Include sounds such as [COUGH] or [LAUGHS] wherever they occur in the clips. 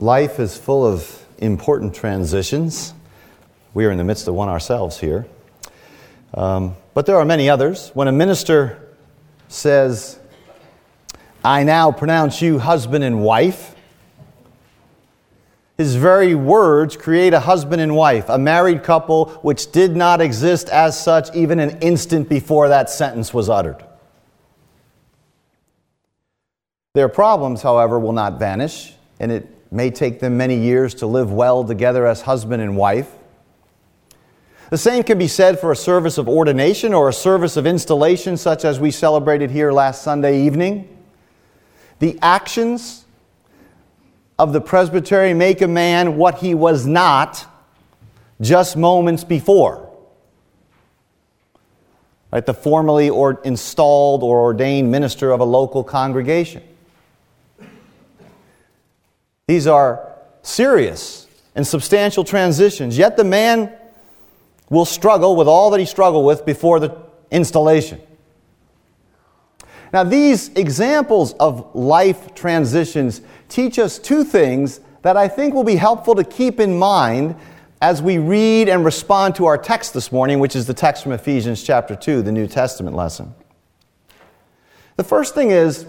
Life is full of important transitions. We are in the midst of one ourselves here. Um, but there are many others. When a minister says, I now pronounce you husband and wife, his very words create a husband and wife, a married couple which did not exist as such even an instant before that sentence was uttered. Their problems, however, will not vanish, and it may take them many years to live well together as husband and wife. The same can be said for a service of ordination or a service of installation, such as we celebrated here last Sunday evening. The actions of the presbytery make a man what he was not just moments before. Right, the formally or installed or ordained minister of a local congregation. These are serious and substantial transitions, yet the man will struggle with all that he struggled with before the installation. Now, these examples of life transitions teach us two things that I think will be helpful to keep in mind as we read and respond to our text this morning, which is the text from Ephesians chapter 2, the New Testament lesson. The first thing is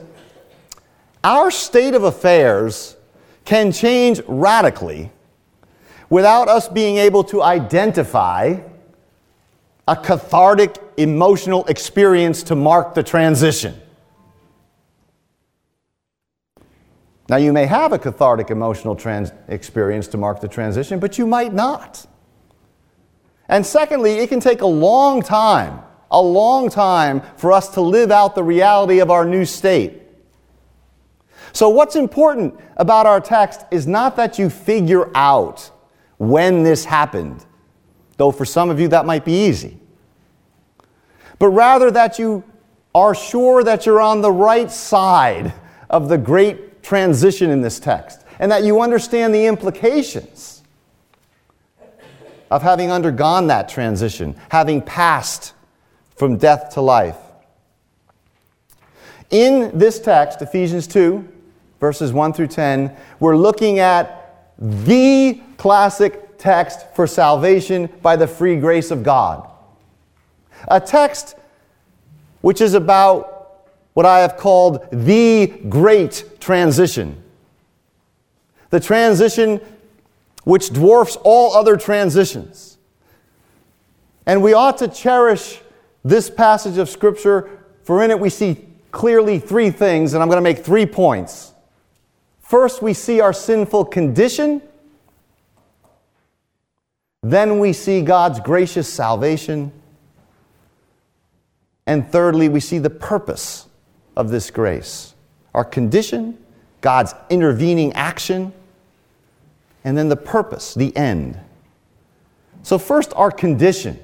our state of affairs can change radically without us being able to identify a cathartic emotional experience to mark the transition. Now, you may have a cathartic emotional trans- experience to mark the transition, but you might not. And secondly, it can take a long time, a long time for us to live out the reality of our new state. So, what's important about our text is not that you figure out when this happened, though for some of you that might be easy, but rather that you are sure that you're on the right side of the great transition in this text and that you understand the implications of having undergone that transition, having passed from death to life. In this text, Ephesians 2, verses 1 through 10, we're looking at the classic text for salvation by the free grace of God. A text which is about what I have called the great transition. The transition which dwarfs all other transitions. And we ought to cherish this passage of Scripture, for in it we see clearly three things, and I'm going to make three points. First, we see our sinful condition. Then we see God's gracious salvation. And thirdly, we see the purpose of this grace our condition, God's intervening action, and then the purpose, the end. So, first, our condition,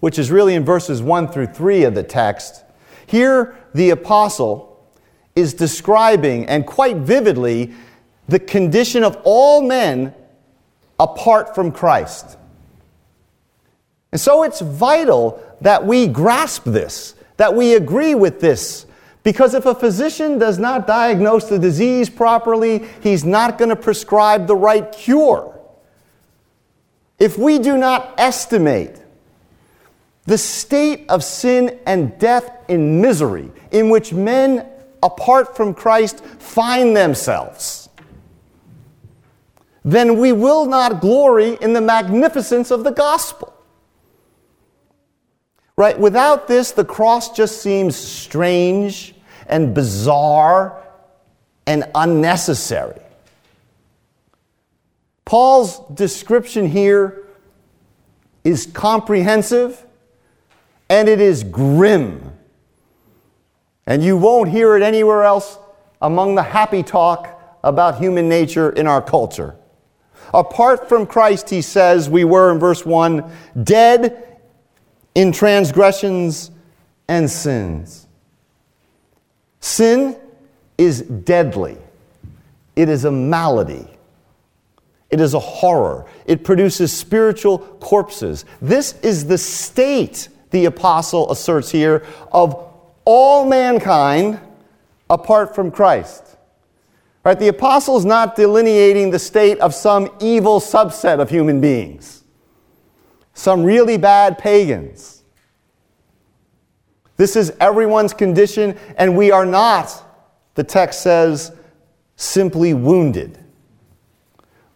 which is really in verses 1 through 3 of the text. Here, the apostle is describing, and quite vividly, the condition of all men apart from Christ. And so it's vital that we grasp this, that we agree with this. Because if a physician does not diagnose the disease properly, he's not going to prescribe the right cure. If we do not estimate the state of sin and death in misery in which men apart from Christ find themselves, then we will not glory in the magnificence of the gospel. Right? Without this, the cross just seems strange and bizarre and unnecessary. Paul's description here is comprehensive and it is grim. And you won't hear it anywhere else among the happy talk about human nature in our culture. Apart from Christ, he says, we were in verse 1 dead in transgressions and sins. Sin is deadly, it is a malady. It is a horror. It produces spiritual corpses. This is the state, the apostle asserts here, of all mankind apart from Christ. Right? The apostle is not delineating the state of some evil subset of human beings, some really bad pagans. This is everyone's condition, and we are not, the text says, simply wounded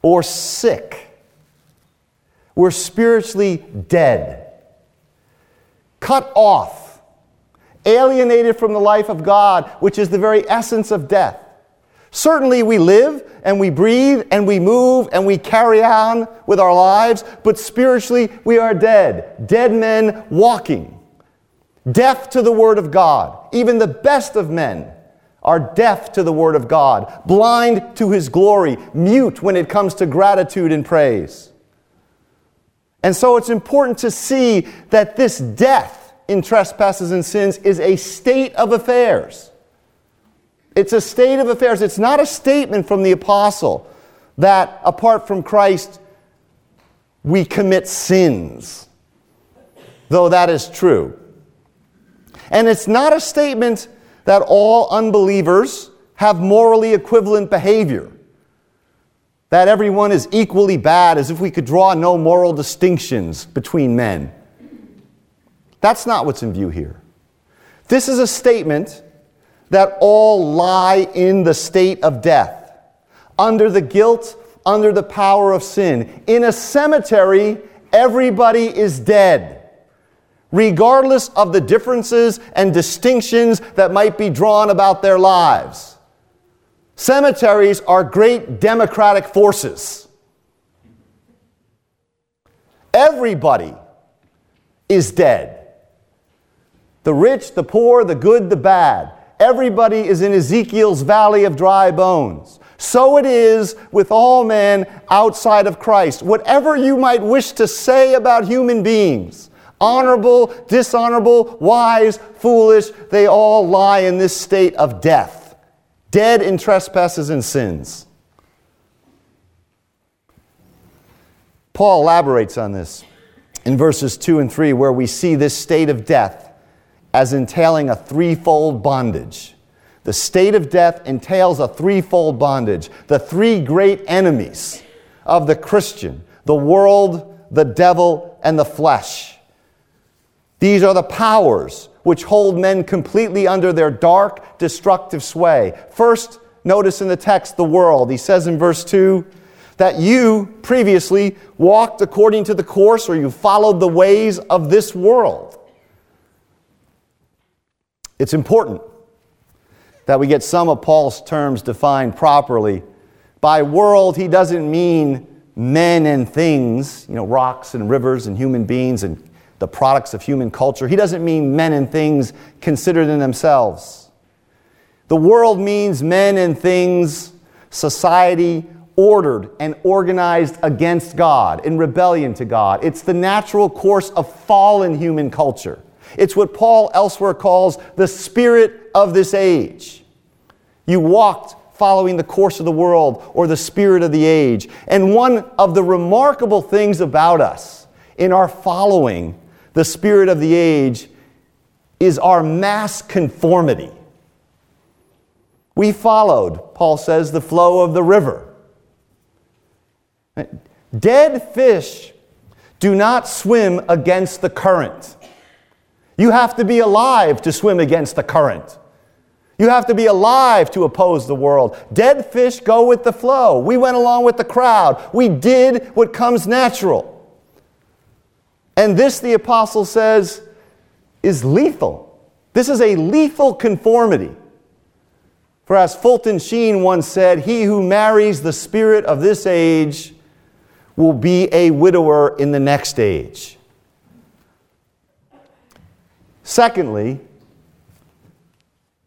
or sick. We're spiritually dead, cut off, alienated from the life of God, which is the very essence of death. Certainly, we live and we breathe and we move and we carry on with our lives, but spiritually, we are dead. Dead men walking, deaf to the Word of God. Even the best of men are deaf to the Word of God, blind to His glory, mute when it comes to gratitude and praise. And so it's important to see that this death in trespasses and sins is a state of affairs. It's a state of affairs. It's not a statement from the apostle that apart from Christ, we commit sins, though that is true. And it's not a statement that all unbelievers have morally equivalent behavior, that everyone is equally bad, as if we could draw no moral distinctions between men. That's not what's in view here. This is a statement that all lie in the state of death, under the guilt, under the power of sin. In a cemetery, everybody is dead, regardless of the differences and distinctions that might be drawn about their lives. Cemeteries are great democratic forces. Everybody is dead. The rich, the poor, the good, the bad. Everybody is in Ezekiel's valley of dry bones. So it is with all men outside of Christ. Whatever you might wish to say about human beings, honorable, dishonorable, wise, foolish, they all lie in this state of death, dead in trespasses and sins. Paul elaborates on this in verses 2 and 3, where we see this state of death as entailing a threefold bondage. The state of death entails a threefold bondage. The three great enemies of the Christian the world, the devil, and the flesh. These are the powers which hold men completely under their dark, destructive sway. First, notice in the text the world. He says in verse 2 that you previously walked according to the course or you followed the ways of this world. It's important that we get some of Paul's terms defined properly. By world, he doesn't mean men and things, you know, rocks and rivers and human beings and the products of human culture. He doesn't mean men and things considered in themselves. The world means men and things, society ordered and organized against God, in rebellion to God. It's the natural course of fallen human culture. It's what Paul elsewhere calls the spirit of this age. You walked following the course of the world or the spirit of the age. And one of the remarkable things about us in our following the spirit of the age is our mass conformity. We followed, Paul says, the flow of the river. Dead fish do not swim against the current. You have to be alive to swim against the current. You have to be alive to oppose the world. Dead fish go with the flow. We went along with the crowd. We did what comes natural. And this, the apostle says, is lethal. This is a lethal conformity. For as Fulton Sheen once said, he who marries the spirit of this age will be a widower in the next age. Secondly,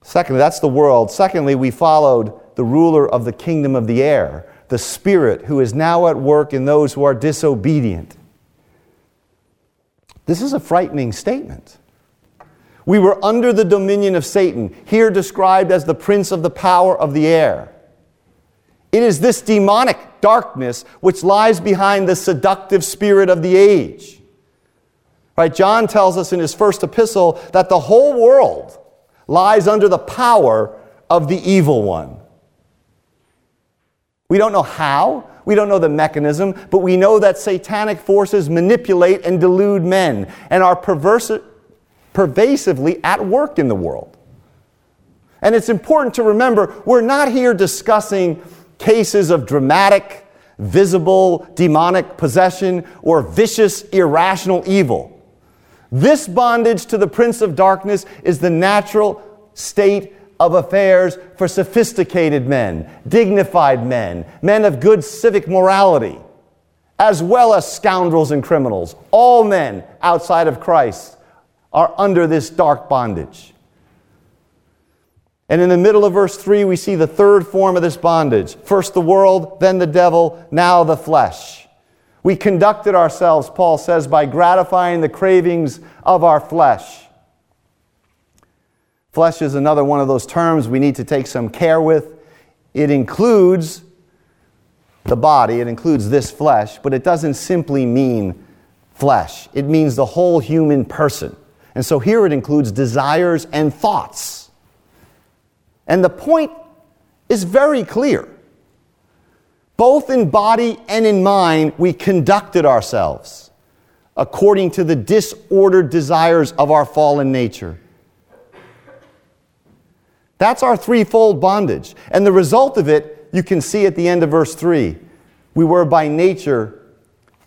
secondly, that's the world. Secondly, we followed the ruler of the kingdom of the air, the Spirit who is now at work in those who are disobedient. This is a frightening statement. We were under the dominion of Satan, here described as the prince of the power of the air. It is this demonic darkness which lies behind the seductive spirit of the age. Right? John tells us in his first epistle that the whole world lies under the power of the evil one. We don't know how, we don't know the mechanism, but we know that satanic forces manipulate and delude men and are perverse, pervasively at work in the world. And it's important to remember we're not here discussing cases of dramatic, visible, demonic possession or vicious, irrational evil. This bondage to the prince of darkness is the natural state of affairs for sophisticated men, dignified men, men of good civic morality, as well as scoundrels and criminals. All men outside of Christ are under this dark bondage. And in the middle of verse 3, we see the third form of this bondage first the world, then the devil, now the flesh. We conducted ourselves, Paul says, by gratifying the cravings of our flesh. Flesh is another one of those terms we need to take some care with. It includes the body, it includes this flesh, but it doesn't simply mean flesh. It means the whole human person. And so here it includes desires and thoughts. And the point is very clear. Both in body and in mind, we conducted ourselves according to the disordered desires of our fallen nature. That's our threefold bondage. And the result of it, you can see at the end of verse 3. We were by nature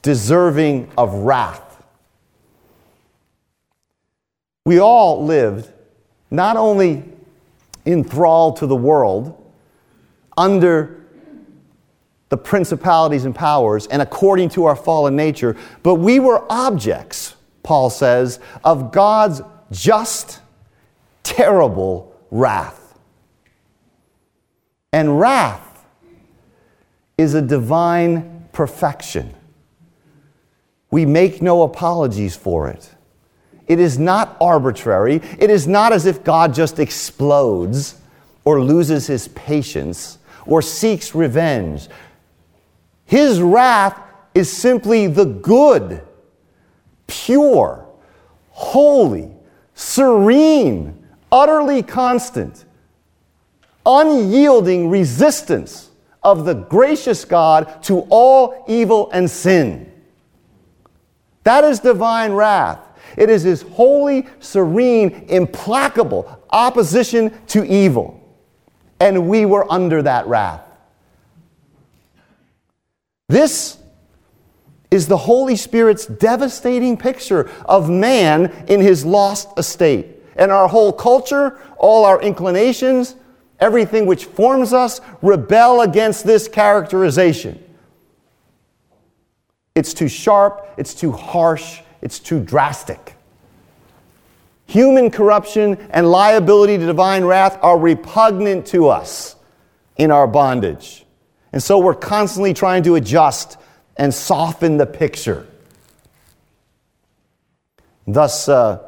deserving of wrath. We all lived not only enthralled to the world, under the principalities and powers, and according to our fallen nature, but we were objects, Paul says, of God's just, terrible wrath. And wrath is a divine perfection. We make no apologies for it. It is not arbitrary. It is not as if God just explodes or loses his patience or seeks revenge. His wrath is simply the good, pure, holy, serene, utterly constant, unyielding resistance of the gracious God to all evil and sin. That is divine wrath. It is his holy, serene, implacable opposition to evil. And we were under that wrath. This is the Holy Spirit's devastating picture of man in his lost estate. And our whole culture, all our inclinations, everything which forms us, rebel against this characterization. It's too sharp, it's too harsh, it's too drastic. Human corruption and liability to divine wrath are repugnant to us in our bondage. And so we're constantly trying to adjust and soften the picture. Thus, uh,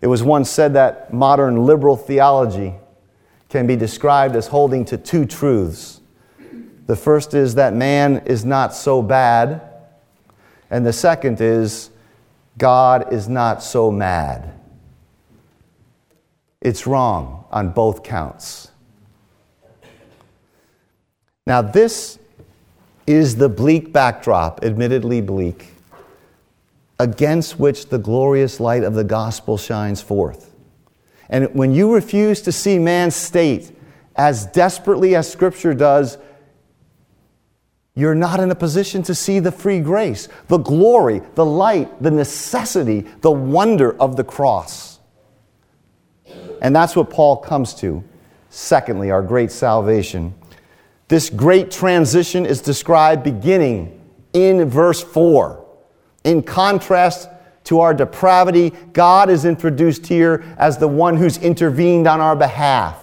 it was once said that modern liberal theology can be described as holding to two truths. The first is that man is not so bad, and the second is God is not so mad. It's wrong on both counts. Now, this is the bleak backdrop, admittedly bleak, against which the glorious light of the gospel shines forth. And when you refuse to see man's state as desperately as Scripture does, you're not in a position to see the free grace, the glory, the light, the necessity, the wonder of the cross. And that's what Paul comes to. Secondly, our great salvation. This great transition is described beginning in verse 4. In contrast to our depravity, God is introduced here as the one who's intervened on our behalf,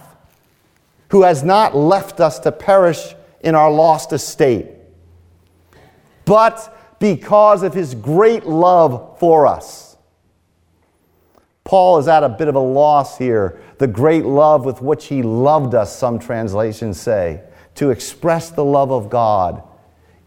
who has not left us to perish in our lost estate, but because of his great love for us. Paul is at a bit of a loss here. The great love with which he loved us, some translations say, to express the love of God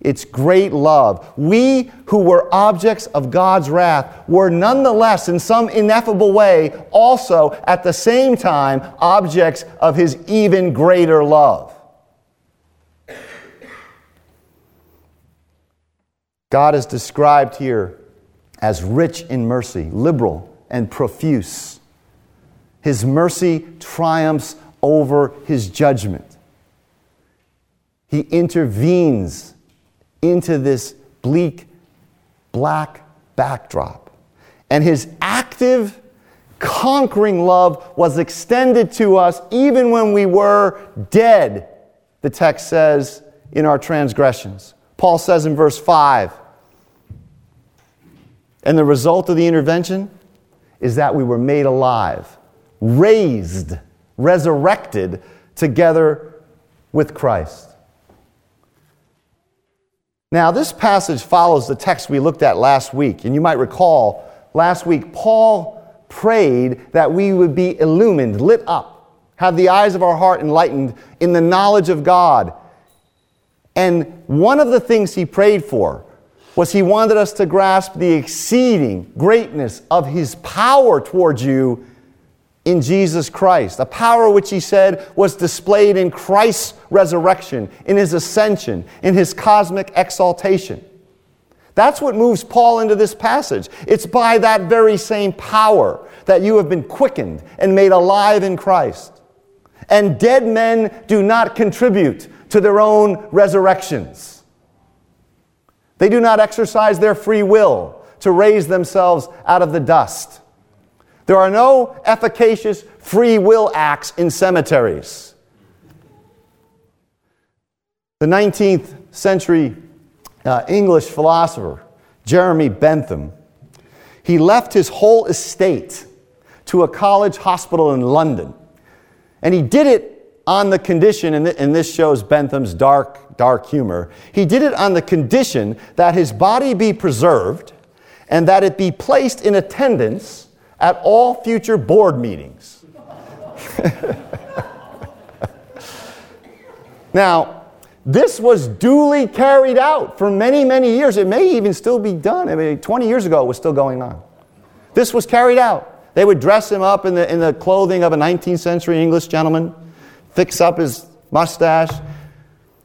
it's great love. We who were objects of God's wrath were nonetheless, in some ineffable way, also at the same time objects of His even greater love. God is described here as rich in mercy, liberal and profuse. His mercy triumphs over his judgment. He intervenes into this bleak, black backdrop. And his active, conquering love was extended to us even when we were dead, the text says, in our transgressions. Paul says in verse 5 and the result of the intervention is that we were made alive, raised, resurrected together with Christ. Now, this passage follows the text we looked at last week. And you might recall last week, Paul prayed that we would be illumined, lit up, have the eyes of our heart enlightened in the knowledge of God. And one of the things he prayed for was he wanted us to grasp the exceeding greatness of his power towards you in Jesus Christ. A power which he said was displayed in Christ's resurrection, in his ascension, in his cosmic exaltation. That's what moves Paul into this passage. It's by that very same power that you have been quickened and made alive in Christ. And dead men do not contribute to their own resurrections. They do not exercise their free will to raise themselves out of the dust. There are no efficacious free will acts in cemeteries. The 19th century uh, English philosopher, Jeremy Bentham, he left his whole estate to a college hospital in London. And he did it on the condition, and, th- and this shows Bentham's dark dark humor. He did it on the condition that his body be preserved and that it be placed in attendance at all future board meetings. [LAUGHS] now, this was duly carried out for many, many years. It may even still be done. I mean, 20 years ago, it was still going on. This was carried out. They would dress him up in the, in the clothing of a 19th century English gentleman, fix up his mustache,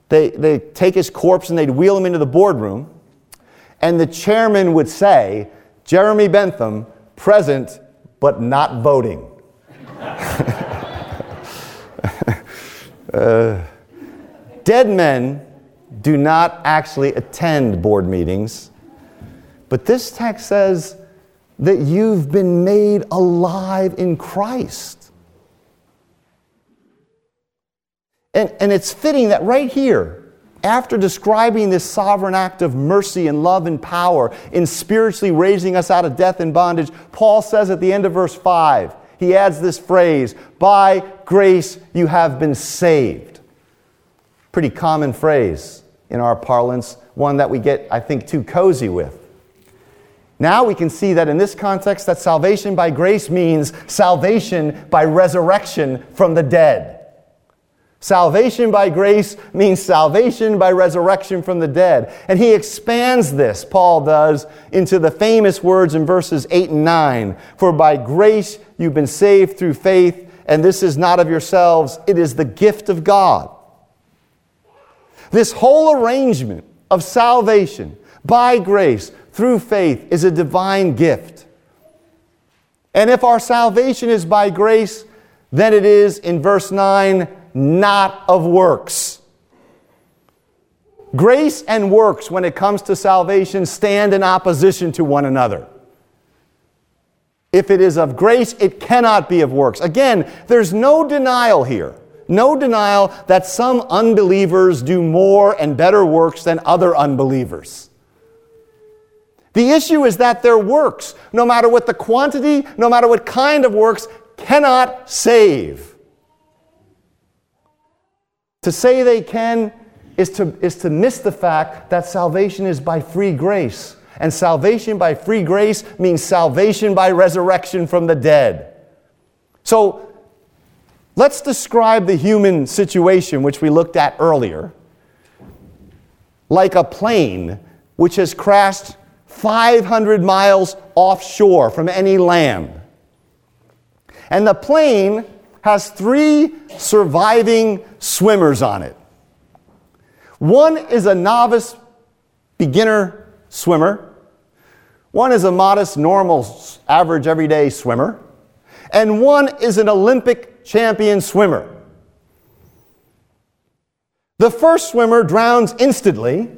they, they take his corpse and they'd wheel him into the boardroom, and the chairman would say, Jeremy Bentham, present but not voting. uh, dead men do not actually attend board meetings, but this text says that you've been made alive in Christ. And, and it's fitting that right here, after describing this sovereign act of mercy and love and power in spiritually raising us out of death and bondage, Paul says at the end of verse 5, he adds this phrase, by grace you have been saved. Pretty common phrase in our parlance, one that we get, I think, too cozy with. Now we can see that in this context that salvation by grace means salvation by resurrection from the dead. Salvation by grace means salvation by resurrection from the dead. And he expands this, Paul does, into the famous words in verses 8 and 9 For by grace you've been saved through faith, and this is not of yourselves, it is the gift of God. This whole arrangement of salvation by grace through faith is a divine gift. And if our salvation is by grace, then it is, in verse 9, not of works. Grace and works, when it comes to salvation, stand in opposition to one another. If it is of grace, it cannot be of works. Again, there's no denial here. No denial that some unbelievers do more and better works than other unbelievers. The issue is that their works, no matter what the quantity, no matter what kind of works, cannot save. To say they can is to, is to miss the fact that salvation is by free grace. And salvation by free grace means salvation by resurrection from the dead. So let's describe the human situation, which we looked at earlier, like a plane which has crashed 500 miles offshore from any land. And the plane has three surviving swimmers on it. One is a novice beginner swimmer, one is a modest, normal, average, everyday swimmer, and one is an Olympic champion swimmer. The first swimmer drowns instantly.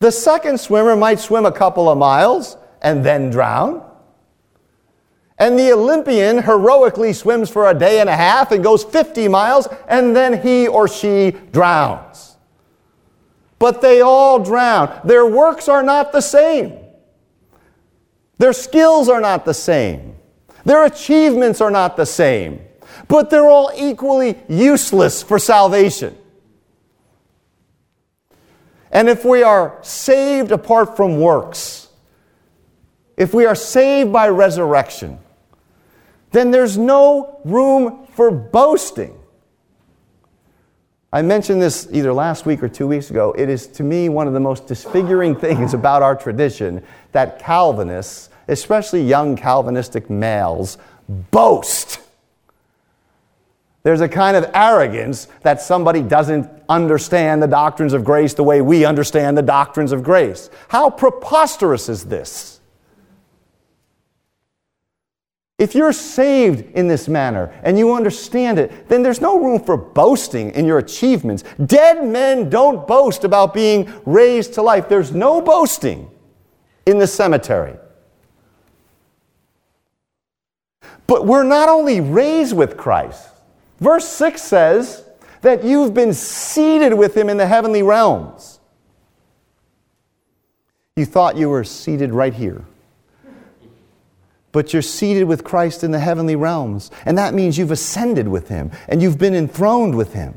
The second swimmer might swim a couple of miles and then drown. And the Olympian heroically swims for a day and a half and goes 50 miles, and then he or she drowns. But they all drown. Their works are not the same. Their skills are not the same. Their achievements are not the same. But they're all equally useless for salvation. And if we are saved apart from works, if we are saved by resurrection, then there's no room for boasting. I mentioned this either last week or two weeks ago. It is to me one of the most disfiguring [LAUGHS] things about our tradition that Calvinists, especially young Calvinistic males, boast. There's a kind of arrogance that somebody doesn't understand the doctrines of grace the way we understand the doctrines of grace. How preposterous is this? If you're saved in this manner and you understand it, then there's no room for boasting in your achievements. Dead men don't boast about being raised to life. There's no boasting in the cemetery. But we're not only raised with Christ. Verse 6 says that you've been seated with him in the heavenly realms. You thought you were seated right here but you're seated with Christ in the heavenly realms. And that means you've ascended with him and you've been enthroned with him.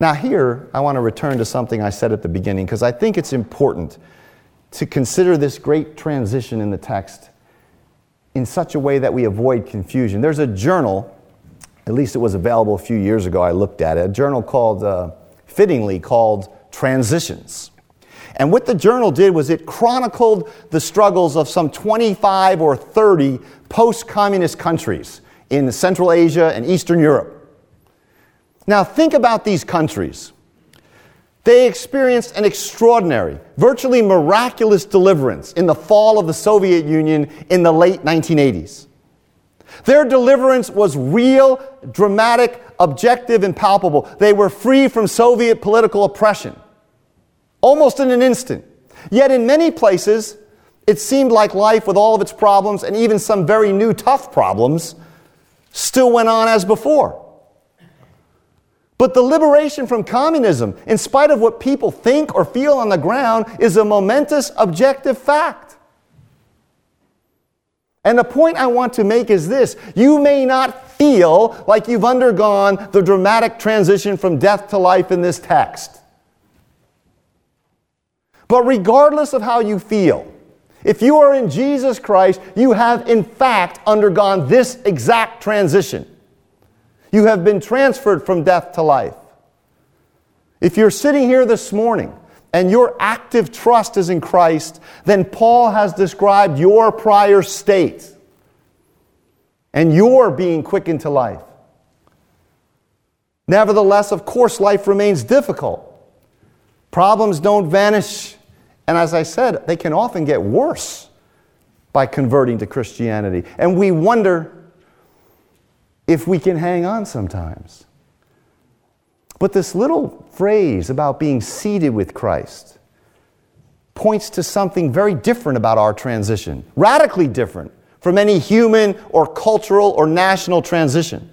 Now, here, I want to return to something I said at the beginning because I think it's important to consider this great transition in the text in such a way that we avoid confusion. There's a journal, at least it was available a few years ago, I looked at it, a journal called, uh, fittingly called Transitions. And what the journal did was it chronicled the struggles of some 25 or 30 post communist countries in Central Asia and Eastern Europe. Now, think about these countries. They experienced an extraordinary, virtually miraculous deliverance in the fall of the Soviet Union in the late 1980s. Their deliverance was real, dramatic, objective, and palpable. They were free from Soviet political oppression almost in an instant. Yet in many places, it seemed like life, with all of its problems and even some very new tough problems, still went on as before. But the liberation from communism, in spite of what people think or feel on the ground, is a momentous objective fact. And the point I want to make is this you may not feel like you've undergone the dramatic transition from death to life in this text. But regardless of how you feel, if you are in Jesus Christ, you have in fact undergone this exact transition. You have been transferred from death to life. If you're sitting here this morning and your active trust is in Christ, then Paul has described your prior state and your being quickened to life. Nevertheless, of course, life remains difficult. Problems don't vanish and as I said, they can often get worse by converting to Christianity. And we wonder if we can hang on sometimes. But this little phrase about being seated with Christ points to something very different about our transition, radically different from any human or cultural or national transition.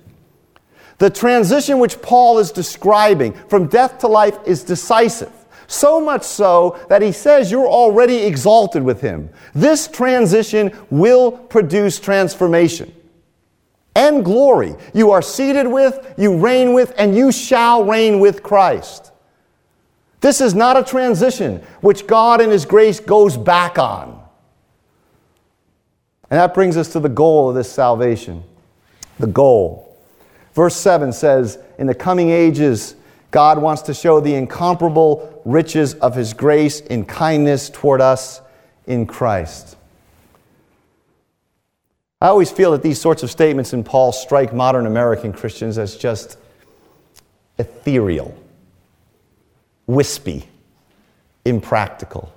The transition which Paul is describing from death to life is decisive. So much so that he says you're already exalted with him. This transition will produce transformation and glory. You are seated with, you reign with, and you shall reign with Christ. This is not a transition which God in His grace goes back on. And that brings us to the goal of this salvation. The goal. Verse 7 says, In the coming ages, God wants to show the incomparable riches of His grace in kindness toward us in Christ. I always feel that these sorts of statements in Paul strike modern American Christians as just ethereal. wispy, impractical.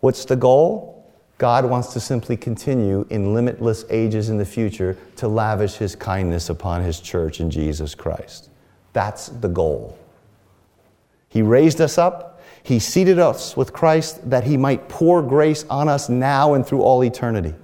What's the goal? God wants to simply continue in limitless ages in the future to lavish his kindness upon his church in Jesus Christ. That's the goal. He raised us up, he seated us with Christ that he might pour grace on us now and through all eternity.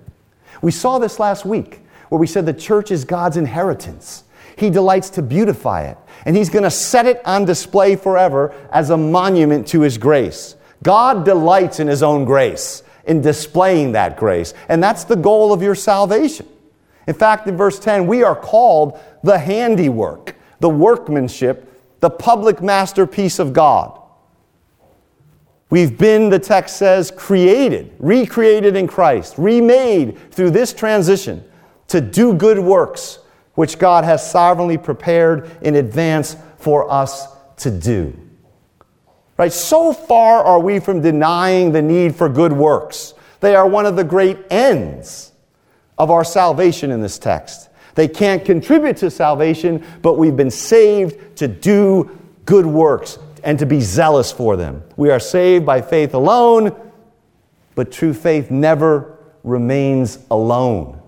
We saw this last week where we said the church is God's inheritance. He delights to beautify it, and he's going to set it on display forever as a monument to his grace. God delights in his own grace in displaying that grace. And that's the goal of your salvation. In fact, in verse 10, we are called the handiwork, the workmanship, the public masterpiece of God. We've been, the text says, created, recreated in Christ, remade through this transition to do good works, which God has sovereignly prepared in advance for us to do. Right? So far are we from denying the need for good works. They are one of the great ends of our salvation in this text. They can't contribute to salvation, but we've been saved to do good works and to be zealous for them. We are saved by faith alone, but true faith never remains alone.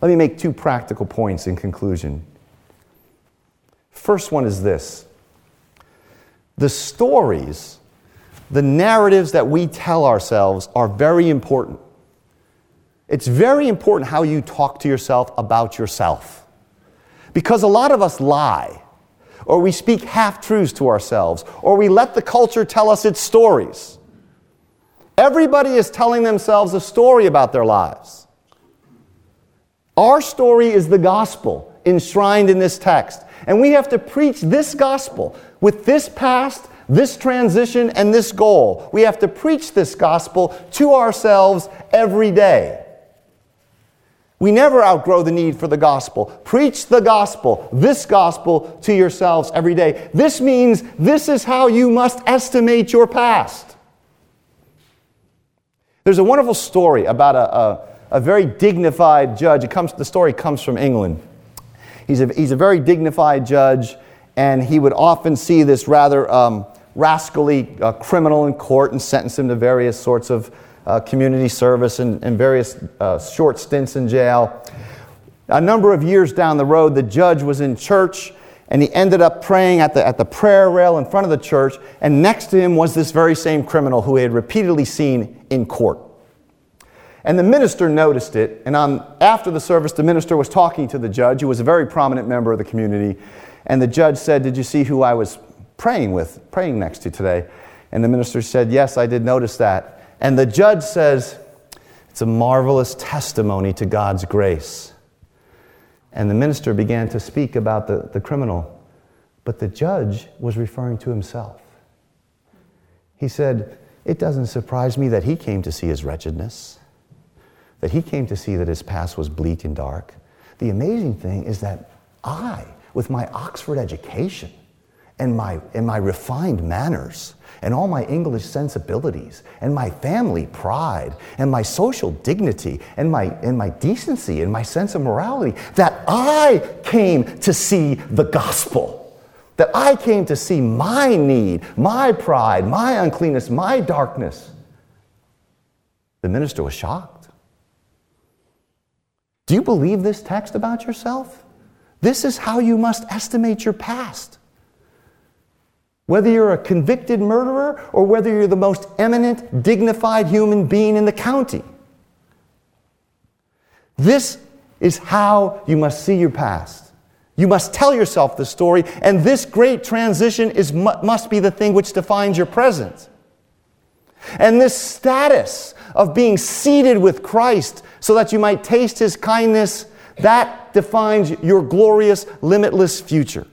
Let me make two practical points in conclusion. First one is this the stories, the narratives that we tell ourselves are very important. It's very important how you talk to yourself about yourself. Because a lot of us lie, or we speak half truths to ourselves, or we let the culture tell us its stories. Everybody is telling themselves a story about their lives. Our story is the gospel enshrined in this text. And we have to preach this gospel with this past, this transition, and this goal. We have to preach this gospel to ourselves every day. We never outgrow the need for the gospel. Preach the gospel, this gospel, to yourselves every day. This means this is how you must estimate your past. There's a wonderful story about a, a, a very dignified judge. It comes, the story comes from England. He's a, he's a very dignified judge, and he would often see this rather um, rascally uh, criminal in court and sentence him to various sorts of uh, community service and, and various uh, short stints in jail. A number of years down the road, the judge was in church and he ended up praying at the, at the prayer rail in front of the church, and next to him was this very same criminal who he had repeatedly seen in court. And the minister noticed it, and on, after the service, the minister was talking to the judge, who was a very prominent member of the community, and the judge said, Did you see who I was praying with, praying next to today? And the minister said, Yes, I did notice that. And the judge says, It's a marvelous testimony to God's grace. And the minister began to speak about the, the criminal, but the judge was referring to himself. He said, It doesn't surprise me that he came to see his wretchedness that he came to see that his past was bleak and dark. The amazing thing is that I, with my Oxford education and my, and my refined manners and all my English sensibilities and my family pride and my social dignity and my, and my decency and my sense of morality, that I came to see the gospel. That I came to see my need, my pride, my uncleanness, my darkness. The minister was shocked. Do you believe this text about yourself? This is how you must estimate your past. Whether you're a convicted murderer or whether you're the most eminent, dignified human being in the county. This is how you must see your past. You must tell yourself the story, and this great transition is, must be the thing which defines your present. And this status of being seated with Christ so that you might taste his kindness, that defines your glorious, limitless future.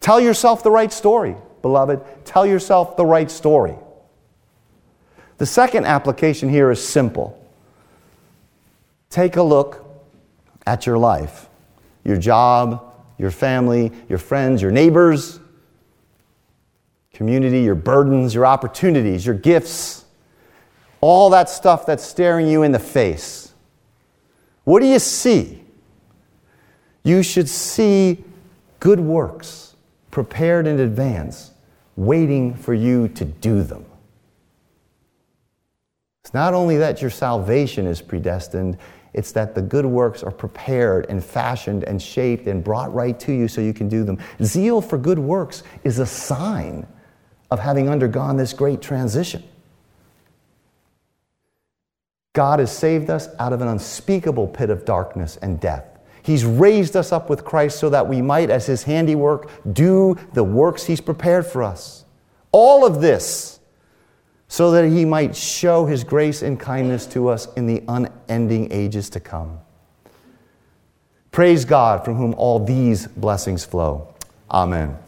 Tell yourself the right story, beloved. Tell yourself the right story. The second application here is simple. Take a look at your life, your job, your family, your friends, your neighbors, community, your burdens, your opportunities, your gifts, all that stuff that's staring you in the face. What do you see? You should see good works prepared in advance, waiting for you to do them. It's not only that your salvation is predestined, it's that the good works are prepared and fashioned and shaped and brought right to you so you can do them. Zeal for good works is a sign of having undergone this great transition. God has saved us out of an unspeakable pit of darkness and death. He's raised us up with Christ so that we might, as His handiwork, do the works He's prepared for us. All of this so that He might show His grace and kindness to us in the unending ages to come. Praise God from whom all these blessings flow. Amen.